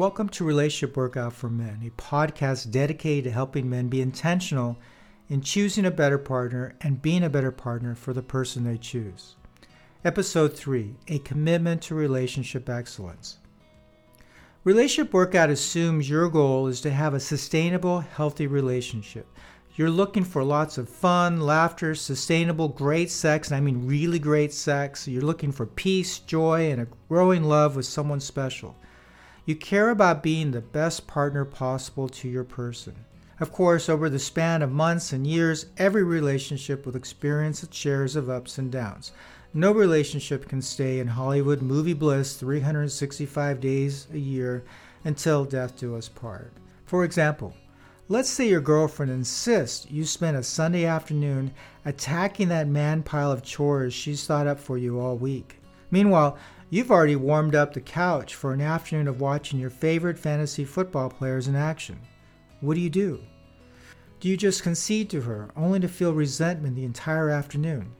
Welcome to Relationship Workout for Men, a podcast dedicated to helping men be intentional in choosing a better partner and being a better partner for the person they choose. Episode 3 A Commitment to Relationship Excellence. Relationship Workout assumes your goal is to have a sustainable, healthy relationship. You're looking for lots of fun, laughter, sustainable, great sex, and I mean really great sex. You're looking for peace, joy, and a growing love with someone special. You care about being the best partner possible to your person. Of course, over the span of months and years, every relationship will experience its shares of ups and downs. No relationship can stay in Hollywood movie bliss 365 days a year until death do us part. For example, let's say your girlfriend insists you spend a Sunday afternoon attacking that man pile of chores she's thought up for you all week. Meanwhile, You've already warmed up the couch for an afternoon of watching your favorite fantasy football players in action. What do you do? Do you just concede to her, only to feel resentment the entire afternoon?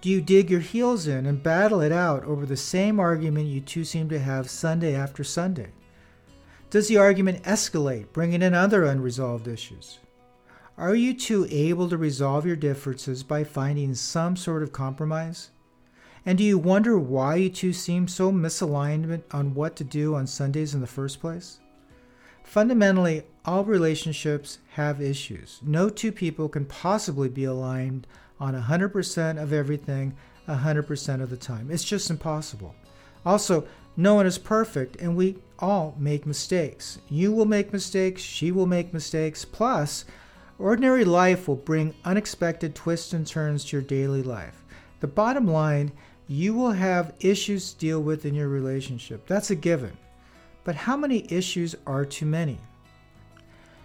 Do you dig your heels in and battle it out over the same argument you two seem to have Sunday after Sunday? Does the argument escalate, bringing in other unresolved issues? Are you two able to resolve your differences by finding some sort of compromise? And do you wonder why you two seem so misaligned on what to do on Sundays in the first place? Fundamentally, all relationships have issues. No two people can possibly be aligned on 100% of everything 100% of the time. It's just impossible. Also, no one is perfect and we all make mistakes. You will make mistakes, she will make mistakes. Plus, ordinary life will bring unexpected twists and turns to your daily life. The bottom line you will have issues to deal with in your relationship. That's a given. But how many issues are too many?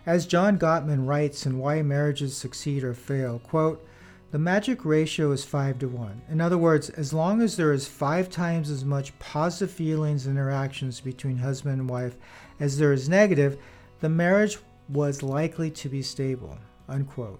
As John Gottman writes in Why Marriages Succeed or Fail, quote, the magic ratio is 5 to 1. In other words, as long as there is 5 times as much positive feelings and interactions between husband and wife as there is negative, the marriage was likely to be stable. Unquote.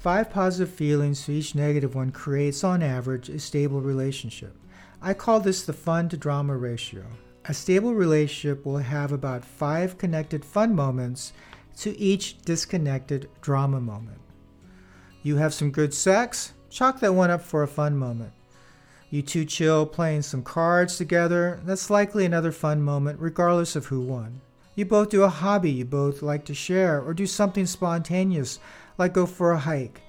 Five positive feelings to each negative one creates, on average, a stable relationship. I call this the fun to drama ratio. A stable relationship will have about five connected fun moments to each disconnected drama moment. You have some good sex? Chalk that one up for a fun moment. You two chill playing some cards together? That's likely another fun moment, regardless of who won. You both do a hobby you both like to share, or do something spontaneous like go for a hike,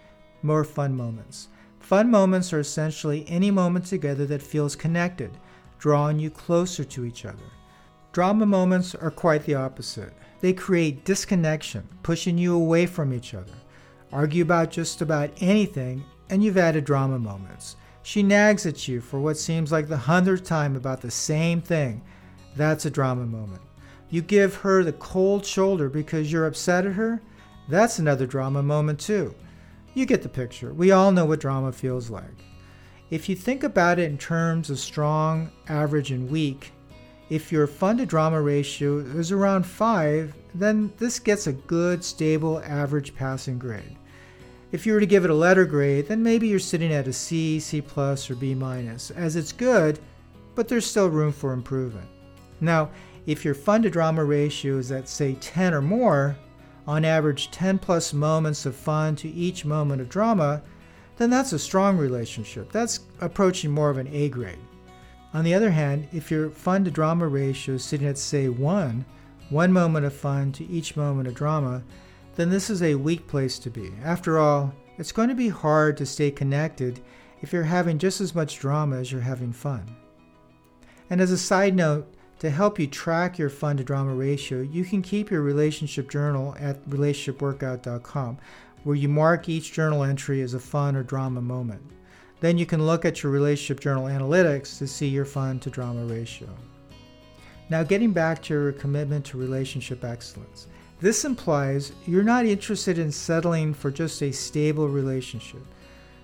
more fun moments. Fun moments are essentially any moment together that feels connected, drawing you closer to each other. Drama moments are quite the opposite. They create disconnection, pushing you away from each other. Argue about just about anything, and you've added drama moments. She nags at you for what seems like the hundredth time about the same thing. That's a drama moment. You give her the cold shoulder because you're upset at her. That's another drama moment, too. You get the picture. We all know what drama feels like. If you think about it in terms of strong, average, and weak, if your fun to drama ratio is around 5, then this gets a good, stable, average passing grade. If you were to give it a letter grade, then maybe you're sitting at a C, C plus, or B minus, as it's good, but there's still room for improvement. Now, if your fun to drama ratio is at, say, 10 or more, on average 10 plus moments of fun to each moment of drama, then that's a strong relationship. That's approaching more of an A grade. On the other hand, if your fun to drama ratio is sitting at, say, 1, one moment of fun to each moment of drama, then this is a weak place to be. After all, it's going to be hard to stay connected if you're having just as much drama as you're having fun. And as a side note, to help you track your fun to drama ratio, you can keep your relationship journal at relationshipworkout.com, where you mark each journal entry as a fun or drama moment. Then you can look at your relationship journal analytics to see your fun to drama ratio. Now, getting back to your commitment to relationship excellence. This implies you're not interested in settling for just a stable relationship.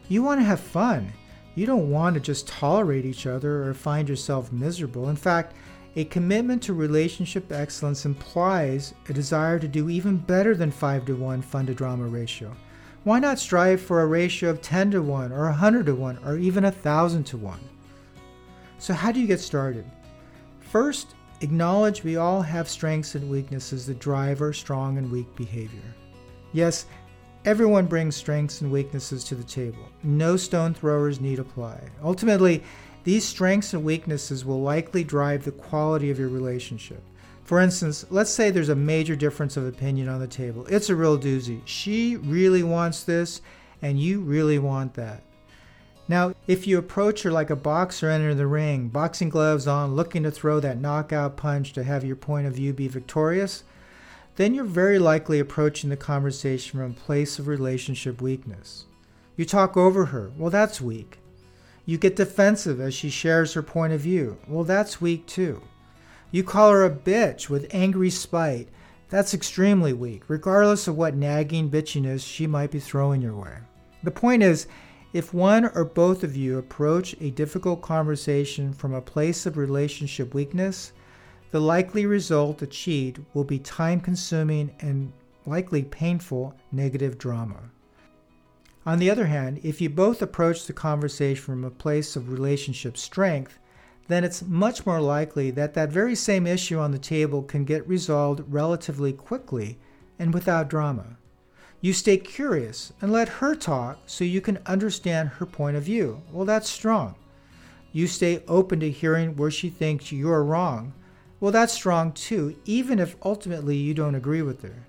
You want to have fun. You don't want to just tolerate each other or find yourself miserable. In fact, a commitment to relationship excellence implies a desire to do even better than 5 to 1 fun to drama ratio. Why not strive for a ratio of 10 to 1 or 100 to 1 or even 1000 to 1? So, how do you get started? First, acknowledge we all have strengths and weaknesses that drive our strong and weak behavior. Yes, everyone brings strengths and weaknesses to the table. No stone throwers need apply. Ultimately, these strengths and weaknesses will likely drive the quality of your relationship. For instance, let's say there's a major difference of opinion on the table. It's a real doozy. She really wants this, and you really want that. Now, if you approach her like a boxer entering the ring, boxing gloves on, looking to throw that knockout punch to have your point of view be victorious, then you're very likely approaching the conversation from a place of relationship weakness. You talk over her, well, that's weak. You get defensive as she shares her point of view, well, that's weak too. You call her a bitch with angry spite. That's extremely weak, regardless of what nagging bitchiness she might be throwing your way. The point is, if one or both of you approach a difficult conversation from a place of relationship weakness, the likely result achieved will be time consuming and likely painful negative drama. On the other hand, if you both approach the conversation from a place of relationship strength, then it's much more likely that that very same issue on the table can get resolved relatively quickly and without drama. You stay curious and let her talk so you can understand her point of view. Well, that's strong. You stay open to hearing where she thinks you're wrong. Well, that's strong too, even if ultimately you don't agree with her.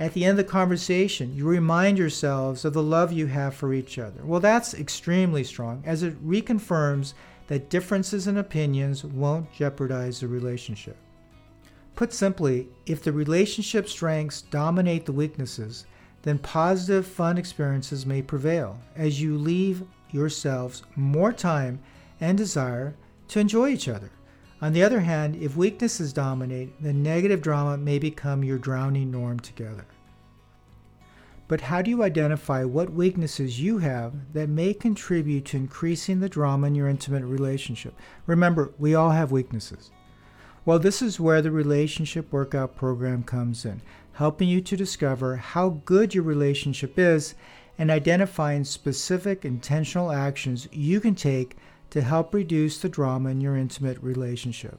At the end of the conversation, you remind yourselves of the love you have for each other. Well, that's extremely strong as it reconfirms that differences in opinions won't jeopardize the relationship. Put simply, if the relationship strengths dominate the weaknesses, then positive, fun experiences may prevail as you leave yourselves more time and desire to enjoy each other. On the other hand, if weaknesses dominate, then negative drama may become your drowning norm together. But how do you identify what weaknesses you have that may contribute to increasing the drama in your intimate relationship? Remember, we all have weaknesses. Well, this is where the relationship workout program comes in, helping you to discover how good your relationship is and identifying specific intentional actions you can take to help reduce the drama in your intimate relationship.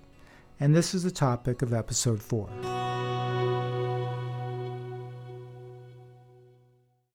And this is the topic of episode 4.